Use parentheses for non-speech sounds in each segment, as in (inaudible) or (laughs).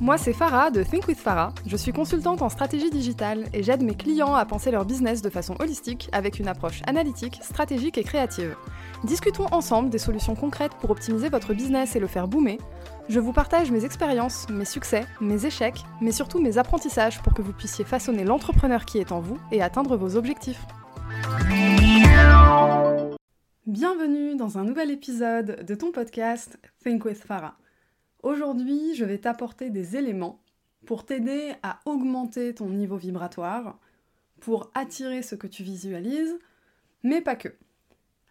Moi c'est Farah de Think with Farah. Je suis consultante en stratégie digitale et j'aide mes clients à penser leur business de façon holistique avec une approche analytique, stratégique et créative. Discutons ensemble des solutions concrètes pour optimiser votre business et le faire boomer. Je vous partage mes expériences, mes succès, mes échecs, mais surtout mes apprentissages pour que vous puissiez façonner l'entrepreneur qui est en vous et atteindre vos objectifs. Bienvenue dans un nouvel épisode de ton podcast Think with Farah. Aujourd'hui, je vais t'apporter des éléments pour t'aider à augmenter ton niveau vibratoire, pour attirer ce que tu visualises, mais pas que.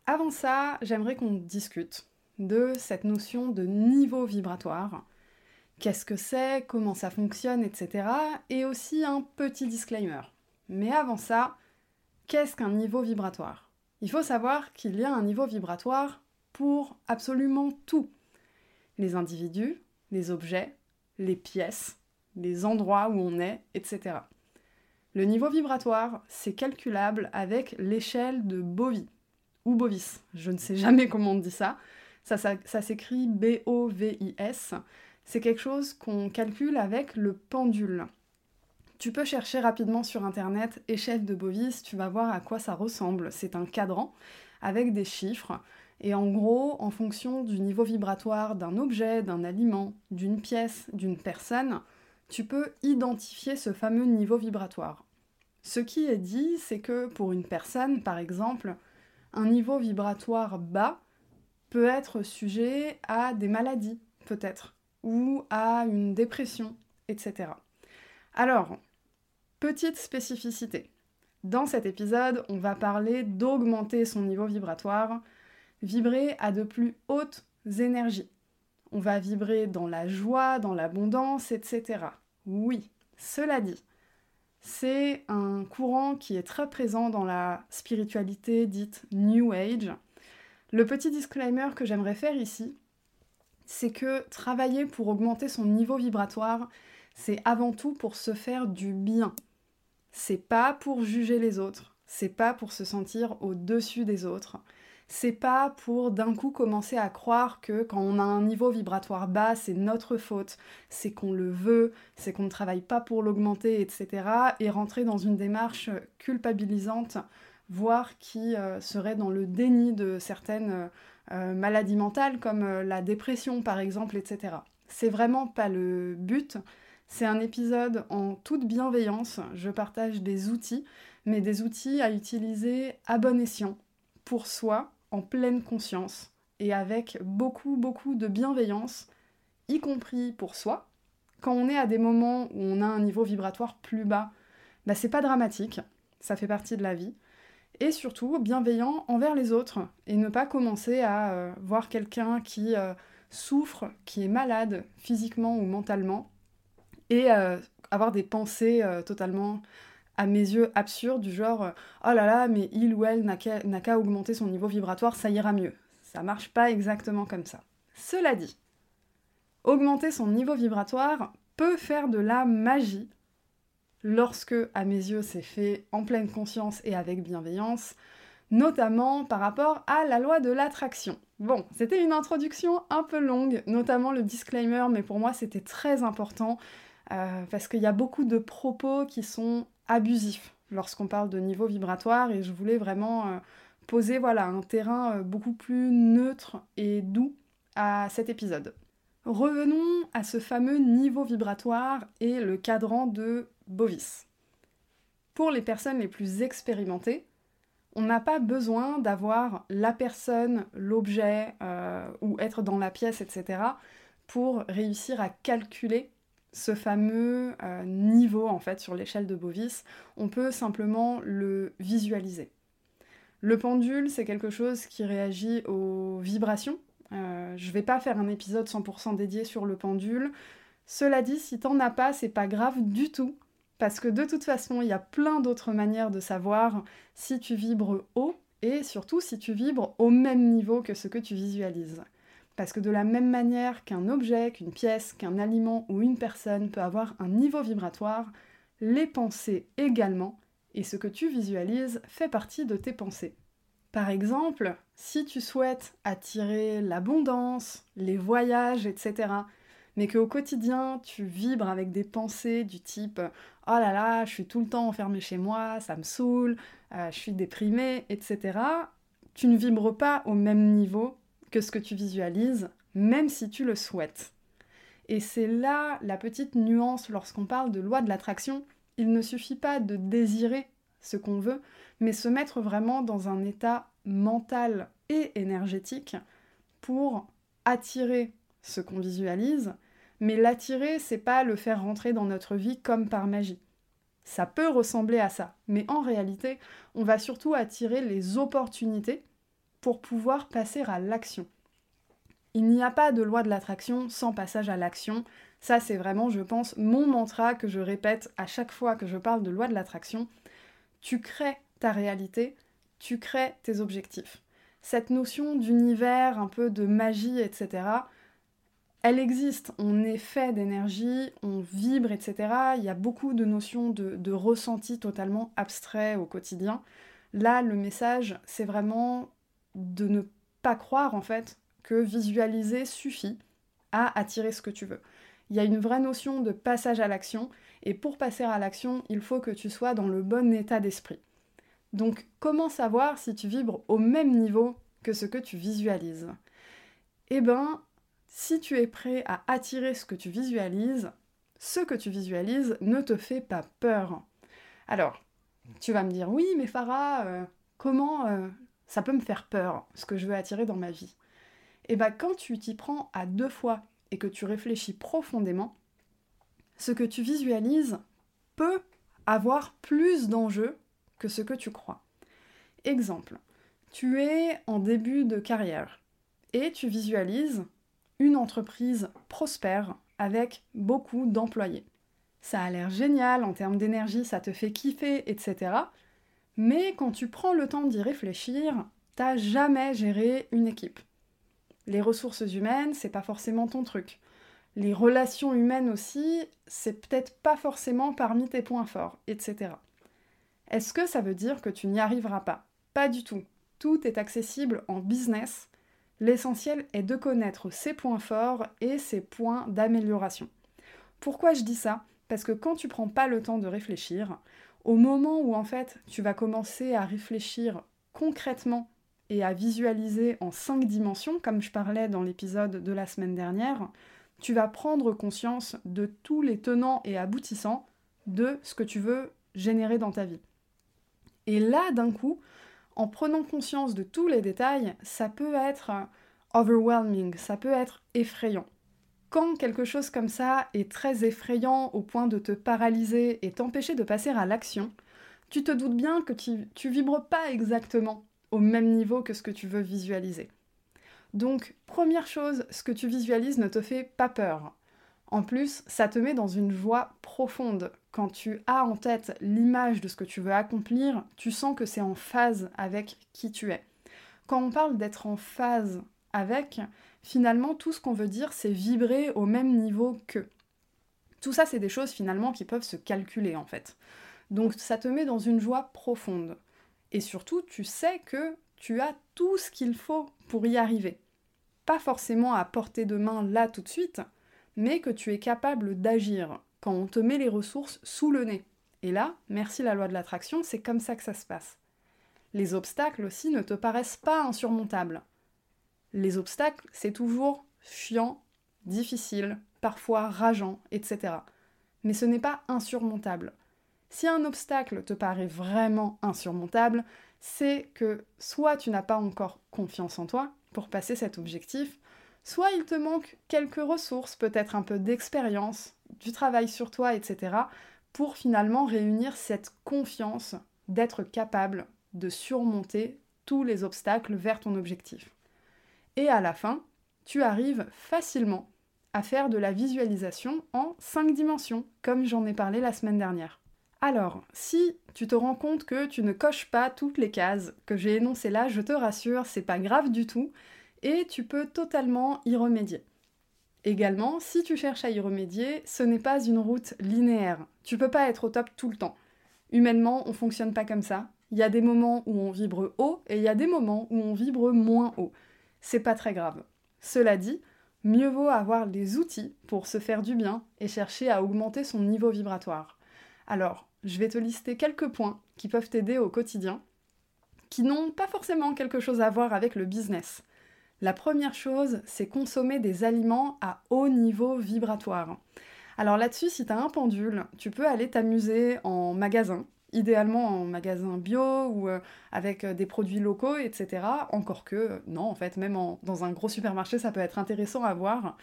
Avant ça, j'aimerais qu'on discute de cette notion de niveau vibratoire. Qu'est-ce que c'est, comment ça fonctionne, etc. Et aussi un petit disclaimer. Mais avant ça, qu'est-ce qu'un niveau vibratoire? Il faut savoir qu'il y a un niveau vibratoire pour absolument tout les individus, les objets, les pièces, les endroits où on est, etc. Le niveau vibratoire, c'est calculable avec l'échelle de Bovie, ou Bovis, je ne sais jamais comment on dit ça. Ça, ça, s'écrit B-O-V-I-S. C'est quelque chose qu'on calcule avec le pendule. Tu peux chercher rapidement sur internet échelle de Bovis, tu vas voir à quoi ça ressemble. C'est un cadran avec des chiffres. Et en gros, en fonction du niveau vibratoire d'un objet, d'un aliment, d'une pièce, d'une personne, tu peux identifier ce fameux niveau vibratoire. Ce qui est dit, c'est que pour une personne, par exemple, un niveau vibratoire bas peut être sujet à des maladies, peut-être, ou à une dépression, etc. Alors, petite spécificité. Dans cet épisode, on va parler d'augmenter son niveau vibratoire vibrer à de plus hautes énergies. On va vibrer dans la joie, dans l'abondance, etc. Oui, cela dit, c'est un courant qui est très présent dans la spiritualité dite New Age. Le petit disclaimer que j'aimerais faire ici, c'est que travailler pour augmenter son niveau vibratoire, c'est avant tout pour se faire du bien. C'est pas pour juger les autres, c'est pas pour se sentir au-dessus des autres, c'est pas pour d'un coup commencer à croire que quand on a un niveau vibratoire bas, c'est notre faute, c'est qu'on le veut, c'est qu'on ne travaille pas pour l'augmenter, etc. et rentrer dans une démarche culpabilisante, voire qui euh, serait dans le déni de certaines euh, maladies mentales comme euh, la dépression par exemple, etc. C'est vraiment pas le but. C'est un épisode en toute bienveillance. Je partage des outils, mais des outils à utiliser à bon escient pour soi en pleine conscience et avec beaucoup, beaucoup de bienveillance, y compris pour soi. Quand on est à des moments où on a un niveau vibratoire plus bas, bah c'est pas dramatique, ça fait partie de la vie. Et surtout, bienveillant envers les autres et ne pas commencer à euh, voir quelqu'un qui euh, souffre, qui est malade physiquement ou mentalement, et euh, avoir des pensées totalement à mes yeux absurde du genre euh, oh là là mais il ou elle n'a qu'à augmenter son niveau vibratoire ça ira mieux. Ça marche pas exactement comme ça. Cela dit augmenter son niveau vibratoire peut faire de la magie lorsque à mes yeux c'est fait en pleine conscience et avec bienveillance notamment par rapport à la loi de l'attraction. Bon, c'était une introduction un peu longue, notamment le disclaimer, mais pour moi c'était très important euh, parce qu'il y a beaucoup de propos qui sont abusif lorsqu'on parle de niveau vibratoire et je voulais vraiment euh, poser voilà, un terrain euh, beaucoup plus neutre et doux à cet épisode. Revenons à ce fameux niveau vibratoire et le cadran de Bovis. Pour les personnes les plus expérimentées, on n'a pas besoin d'avoir la personne, l'objet euh, ou être dans la pièce, etc. pour réussir à calculer ce fameux euh, niveau en fait sur l'échelle de Bovis, on peut simplement le visualiser. Le pendule, c'est quelque chose qui réagit aux vibrations. Euh, je vais pas faire un épisode 100% dédié sur le pendule. Cela dit, si t'en as pas, c'est pas grave du tout, parce que de toute façon, il y a plein d'autres manières de savoir si tu vibres haut et surtout si tu vibres au même niveau que ce que tu visualises. Parce que de la même manière qu'un objet, qu'une pièce, qu'un aliment ou une personne peut avoir un niveau vibratoire, les pensées également, et ce que tu visualises fait partie de tes pensées. Par exemple, si tu souhaites attirer l'abondance, les voyages, etc., mais qu'au quotidien, tu vibres avec des pensées du type Oh là là, je suis tout le temps enfermée chez moi, ça me saoule, euh, je suis déprimée, etc., tu ne vibres pas au même niveau que ce que tu visualises, même si tu le souhaites. Et c'est là la petite nuance lorsqu'on parle de loi de l'attraction. Il ne suffit pas de désirer ce qu'on veut, mais se mettre vraiment dans un état mental et énergétique pour attirer ce qu'on visualise, mais l'attirer, c'est pas le faire rentrer dans notre vie comme par magie. Ça peut ressembler à ça, mais en réalité, on va surtout attirer les opportunités pour pouvoir passer à l'action. Il n'y a pas de loi de l'attraction sans passage à l'action. Ça, c'est vraiment, je pense, mon mantra que je répète à chaque fois que je parle de loi de l'attraction. Tu crées ta réalité, tu crées tes objectifs. Cette notion d'univers, un peu de magie, etc., elle existe. On est fait d'énergie, on vibre, etc. Il y a beaucoup de notions de, de ressenti totalement abstrait au quotidien. Là, le message, c'est vraiment de ne pas croire, en fait, que visualiser suffit à attirer ce que tu veux. Il y a une vraie notion de passage à l'action, et pour passer à l'action, il faut que tu sois dans le bon état d'esprit. Donc comment savoir si tu vibres au même niveau que ce que tu visualises? Eh ben, si tu es prêt à attirer ce que tu visualises, ce que tu visualises ne te fait pas peur. Alors, tu vas me dire, oui, mais Farah, euh, comment euh, ça peut me faire peur, ce que je veux attirer dans ma vie Et eh bien, quand tu t'y prends à deux fois et que tu réfléchis profondément, ce que tu visualises peut avoir plus d'enjeux que ce que tu crois. Exemple, tu es en début de carrière et tu visualises une entreprise prospère avec beaucoup d'employés. Ça a l'air génial en termes d'énergie, ça te fait kiffer, etc. Mais quand tu prends le temps d'y réfléchir, t'as jamais géré une équipe. Les ressources humaines, c'est pas forcément ton truc. Les relations humaines aussi, c'est peut-être pas forcément parmi tes points forts, etc. Est-ce que ça veut dire que tu n'y arriveras pas? Pas du tout. Tout est accessible en business. L'essentiel est de connaître ses points forts et ses points d'amélioration. Pourquoi je dis ça? Parce que quand tu prends pas le temps de réfléchir, au moment où en fait tu vas commencer à réfléchir concrètement et à visualiser en cinq dimensions, comme je parlais dans l'épisode de la semaine dernière, tu vas prendre conscience de tous les tenants et aboutissants de ce que tu veux générer dans ta vie. Et là, d'un coup, en prenant conscience de tous les détails, ça peut être overwhelming, ça peut être effrayant. Quand quelque chose comme ça est très effrayant au point de te paralyser et t'empêcher de passer à l'action, tu te doutes bien que tu, vibres pas exactement au même niveau que ce que tu veux visualiser. Donc, première chose, ce que tu visualises ne te fait pas peur. En plus, ça te met dans une joie profonde. Quand tu as en tête l'image de ce que tu veux accomplir, tu sens que c'est en phase avec qui tu es. Quand on parle d'être en phase avec, finalement, tout ce qu'on veut dire, c'est vibrer au même niveau que. Tout ça, c'est des choses finalement qui peuvent se calculer en fait. Donc ça te met dans une joie profonde. Et surtout, tu sais que tu as tout ce qu'il faut pour y arriver. Pas forcément à portée de main là tout de suite, mais que tu es capable d'agir quand on te met les ressources sous le nez. Et là, merci la loi de l'attraction, c'est comme ça que ça se passe. Les obstacles aussi ne te paraissent pas insurmontables. Les obstacles, c'est toujours chiant, difficile, parfois rageant, etc. Mais ce n'est pas insurmontable. Si un obstacle te paraît vraiment insurmontable, c'est que soit tu n'as pas encore confiance en toi pour passer cet objectif, soit il te manque quelques ressources, peut-être un peu d'expérience, du travail sur toi, etc., pour finalement réunir cette confiance d'être capable de surmonter tous les obstacles vers ton objectif. Et à la fin, tu arrives facilement à faire de la visualisation en 5 dimensions, comme j'en ai parlé la semaine dernière. Alors, si tu te rends compte que tu ne coches pas toutes les cases que j'ai énoncées là, je te rassure, c'est pas grave du tout, et tu peux totalement y remédier. Également, si tu cherches à y remédier, ce n'est pas une route linéaire. Tu peux pas être au top tout le temps. Humainement, on fonctionne pas comme ça. Il y a des moments où on vibre haut et il y a des moments où on vibre moins haut. C'est pas très grave. Cela dit, mieux vaut avoir les outils pour se faire du bien et chercher à augmenter son niveau vibratoire. Alors, je vais te lister quelques points qui peuvent t'aider au quotidien, qui n'ont pas forcément quelque chose à voir avec le business. La première chose, c'est consommer des aliments à haut niveau vibratoire. Alors là-dessus, si tu as un pendule, tu peux aller t'amuser en magasin, idéalement en magasin bio ou euh, avec euh, des produits locaux, etc. Encore que, non, en fait, même dans un gros supermarché, ça peut être intéressant à voir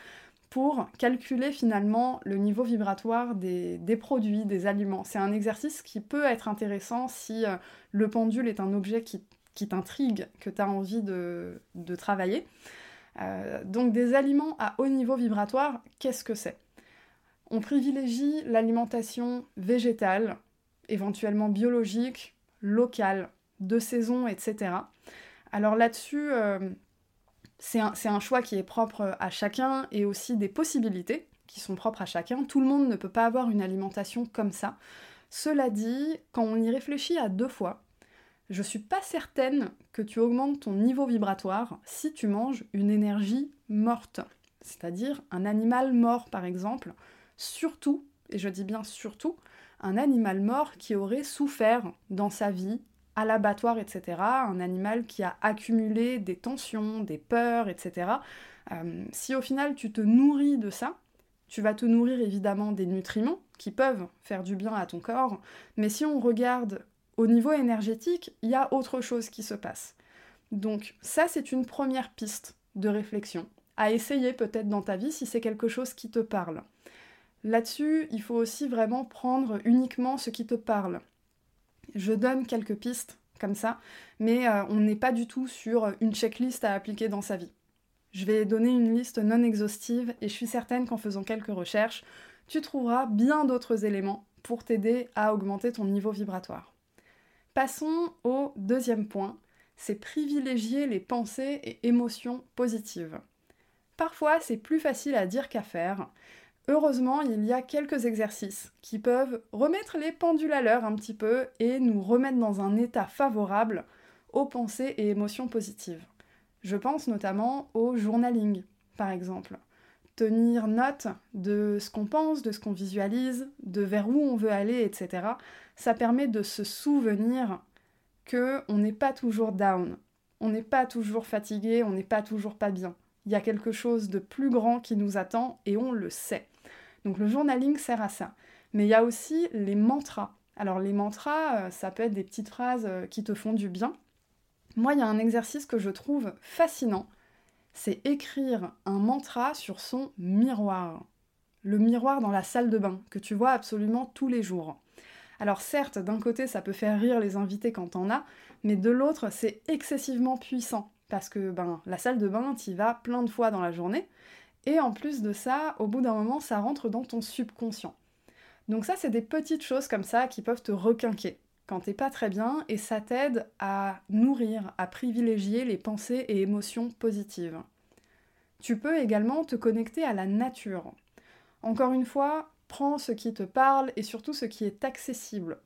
pour calculer finalement le niveau vibratoire des, produits, des aliments. C'est un exercice qui peut être intéressant si euh, le pendule est un objet qui, t'intrigue, que tu as envie de, travailler. donc des aliments à haut niveau vibratoire, qu'est-ce que c'est? On privilégie l'alimentation végétale, éventuellement biologique, local, de saison, etc. Alors là-dessus, euh, c'est un, choix qui est propre à chacun et aussi des possibilités qui sont propres à chacun. Tout le monde ne peut pas avoir une alimentation comme ça. Cela dit, quand on y réfléchit à deux fois, je suis pas certaine que tu augmentes ton niveau vibratoire si tu manges une énergie morte, c'est-à-dire un animal mort par exemple, surtout, et je dis bien surtout, un animal mort qui aurait souffert dans sa vie, à l'abattoir, etc. Un animal qui a accumulé des tensions, des peurs, etc. Euh, si au final tu te nourris de ça, tu vas te nourrir évidemment des nutriments qui peuvent faire du bien à ton corps, mais si on regarde au niveau énergétique, il y a autre chose qui se passe. Donc ça, c'est une première piste de réflexion, à essayer peut-être dans ta vie si c'est quelque chose qui te parle. Là-dessus, il faut aussi vraiment prendre uniquement ce qui te parle. Je donne quelques pistes comme ça, mais euh, on n'est pas du tout sur une checklist à appliquer dans sa vie. Je vais donner une liste non exhaustive et je suis certaine qu'en faisant quelques recherches, tu trouveras bien d'autres éléments pour t'aider à augmenter ton niveau vibratoire. Passons au deuxième point, c'est privilégier les pensées et émotions positives. Parfois, c'est plus facile à dire qu'à faire, Heureusement, il y a quelques exercices qui peuvent remettre les pendules à l'heure un petit peu et nous remettre dans un état favorable aux pensées et émotions positives. Je pense notamment au journaling, par exemple. Tenir note de ce qu'on pense, de ce qu'on visualise, de vers où on veut aller, etc. Ça permet de se souvenir que on n'est pas toujours down, on n'est pas toujours fatigué, on n'est pas toujours pas bien. Il y a quelque chose de plus grand qui nous attend et on le sait. Donc le journaling sert à ça. Mais il y a aussi les mantras. Alors les mantras, euh, ça peut être des petites phrases euh, qui te font du bien. Moi, il y a un exercice que je trouve fascinant, c'est écrire un mantra sur son miroir. Le miroir dans la salle de bain, que tu vois absolument tous les jours. Alors certes, d'un côté, ça peut faire rire les invités quand t'en as, mais de l'autre, c'est excessivement puissant. Parce que ben, la salle de bain, y vas plein de fois dans la journée, et en plus de ça, au bout d'un moment, ça rentre dans ton subconscient. Donc ça, c'est des petites choses comme ça qui peuvent te requinquer quand t'es pas très bien et ça t'aide à nourrir, à privilégier les pensées et émotions positives. Tu peux également te connecter à la nature. Encore une fois, prends ce qui te parle et surtout ce qui est accessible.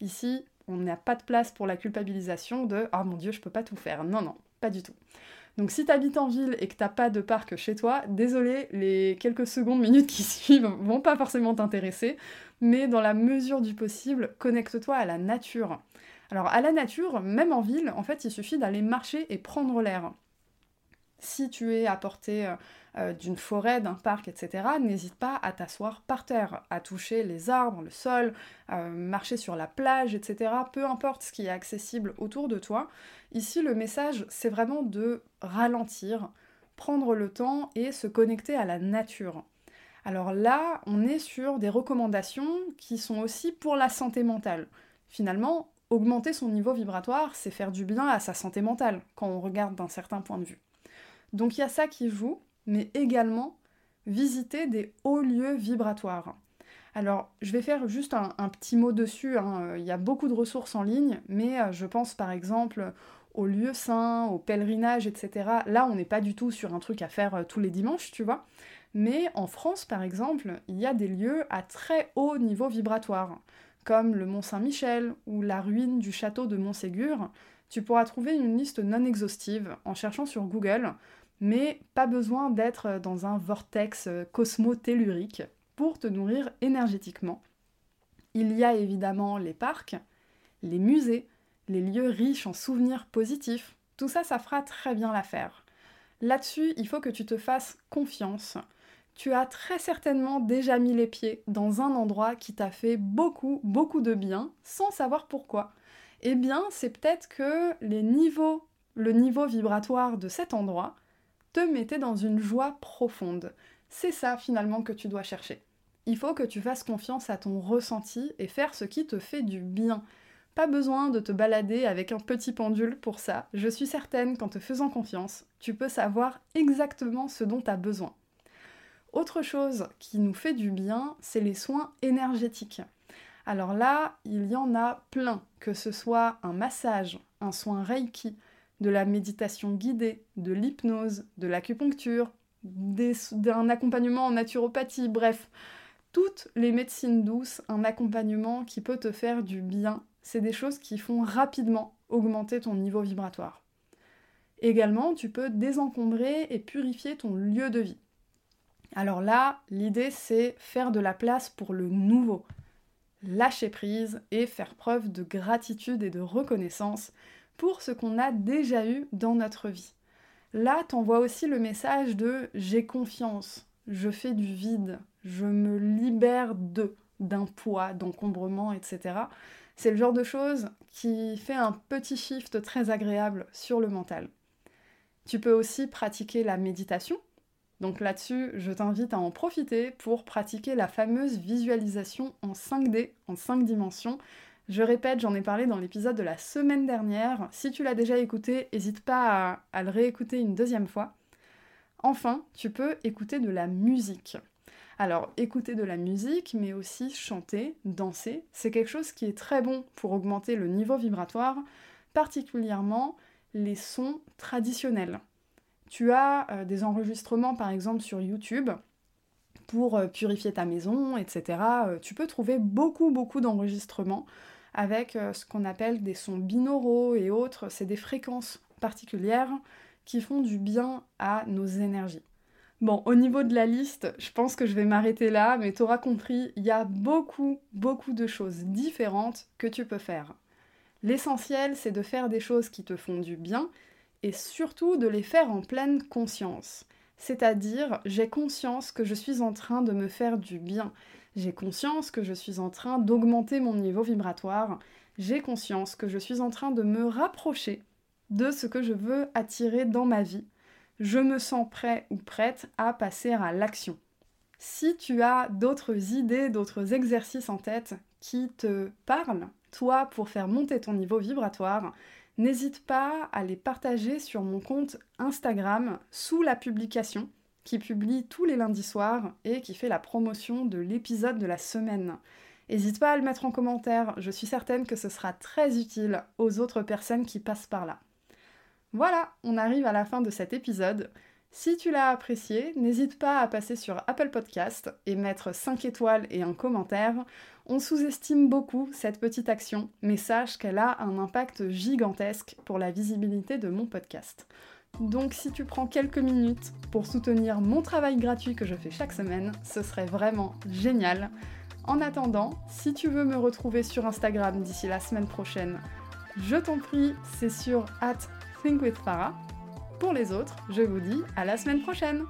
Ici, on n'a pas de place pour la culpabilisation de Ah mon dieu, je peux pas tout faire. Non, non, pas du tout. Donc si tu habites en ville et que t'as pas de parc chez toi, désolé, les quelques secondes, minutes qui (laughs) suivent vont pas forcément t'intéresser, mais dans la mesure du possible, connecte-toi à la nature. Alors à la nature, même en ville, en fait, il suffit d'aller marcher et prendre l'air. Si tu es à portée euh, euh, d'une forêt, d'un parc, etc., n'hésite pas à t'asseoir par terre, à toucher les arbres, le sol, euh, marcher sur la plage, etc. Peu importe ce qui est accessible autour de toi. Ici, le message, c'est vraiment de ralentir, prendre le temps et se connecter à la nature. Alors là, on est sur des recommandations qui sont aussi pour la santé mentale. Finalement, augmenter son niveau vibratoire, c'est faire du bien à sa santé mentale quand on regarde d'un certain point de vue. Donc il y a ça qui joue, mais également visiter des hauts lieux vibratoires. Alors, je vais faire juste un, petit mot dessus. Hein. Il y a beaucoup de ressources en ligne, mais euh, je pense par exemple aux lieux saints, aux pèlerinages, etc. Là, on n'est pas du tout sur un truc à faire euh, tous les dimanches, tu vois. Mais en France, par exemple, il y a des lieux à très haut niveau vibratoire, comme le Mont Saint-Michel ou la ruine du château de Montségur, tu pourras trouver une liste non exhaustive en cherchant sur Google. mais pas besoin d'être dans un vortex cosmo-tellurique pour te nourrir énergétiquement. Il y a évidemment les parcs, les musées, les lieux riches en souvenirs positifs. Tout ça, ça fera très bien l'affaire. Là-dessus, il faut que tu te fasses confiance. Tu as très certainement déjà mis les pieds dans un endroit qui t'a fait beaucoup, beaucoup de bien sans savoir pourquoi. Eh bien, c'est peut-être que les niveaux, le niveau vibratoire de cet endroit te mettait dans une joie profonde. C'est ça finalement que tu dois chercher. Il faut que tu fasses confiance à ton ressenti et faire ce qui te fait du bien. Pas besoin de te balader avec un petit pendule pour ça. Je suis certaine qu'en te faisant confiance, tu peux savoir exactement ce dont tu as besoin. Autre chose qui nous fait du bien, c'est les soins énergétiques. Alors là, il y en a plein, que ce soit un massage, un soin Reiki, de la méditation guidée, de l'hypnose, de l'acupuncture, d'un accompagnement en naturopathie, bref, toutes les médecines douces, un accompagnement qui peut te faire du bien c'est des choses qui font rapidement augmenter ton niveau vibratoire. Également, tu peux désencombrer et purifier ton lieu de vie. Alors là, l'idée c'est faire de la place pour le nouveau, lâcher prise et faire preuve de gratitude et de reconnaissance pour ce qu'on a déjà eu dans notre vie. Là, t'envoies aussi le message de j'ai confiance, je fais du vide, je me libère de, d'un poids, d'encombrement, etc. C'est le genre de choses qui fait un petit shift très agréable sur le mental. Tu peux aussi pratiquer la méditation. Donc là-dessus, je t'invite à en profiter pour pratiquer la fameuse visualisation en 5D, en 5 dimensions. Je répète, j'en ai parlé dans l'épisode de la semaine dernière. Si tu l'as déjà écouté, n'hésite pas à, à le réécouter une deuxième fois. Enfin, tu peux écouter de la musique. Alors, écouter de la musique, mais aussi chanter, danser, c'est quelque chose qui est très bon pour augmenter le niveau vibratoire, particulièrement les sons traditionnels. Tu as euh, des enregistrements par exemple sur YouTube pour euh, purifier ta maison, etc. Euh, tu peux trouver beaucoup beaucoup d'enregistrements avec ce qu'on appelle des sons binauraux et autres. C'est des fréquences particulières qui font du bien à nos énergies. Bon, au niveau de la liste, je pense que je vais m'arrêter là, mais tu auras compris, il y a beaucoup, beaucoup de choses différentes que tu peux faire. L'essentiel, c'est de faire des choses qui te font du bien et surtout de les faire en pleine conscience. C'est-à-dire, j'ai conscience que je suis en train de me faire du bien. J'ai conscience que je suis en train d'augmenter mon niveau vibratoire. J'ai conscience que je suis en train de me rapprocher de ce que je veux attirer dans ma vie je me sens prêt ou prête à passer à l'action. Si tu as d'autres idées, d'autres exercices en tête qui te parlent, toi, pour faire monter ton niveau vibratoire, n'hésite pas à les partager sur mon compte Instagram sous la publication qui publie tous les lundis soirs et qui fait la promotion de l'épisode de la semaine. N'hésite pas à le mettre en commentaire, je suis certaine que ce sera très utile aux autres personnes qui passent par là. Voilà, on arrive à la fin de cet épisode. Si tu l'as apprécié, n'hésite pas à passer sur Apple Podcast et mettre 5 étoiles et un commentaire. On sous-estime beaucoup cette petite action, mais sache qu'elle a un impact gigantesque pour la visibilité de mon podcast. Donc si tu prends quelques minutes pour soutenir mon travail gratuit que je fais chaque semaine, ce serait vraiment génial. En attendant, si tu veux me retrouver sur Instagram d'ici la semaine prochaine, je t'en prie, c'est sur at Think with Farah. Pour les autres, je vous dis à la semaine prochaine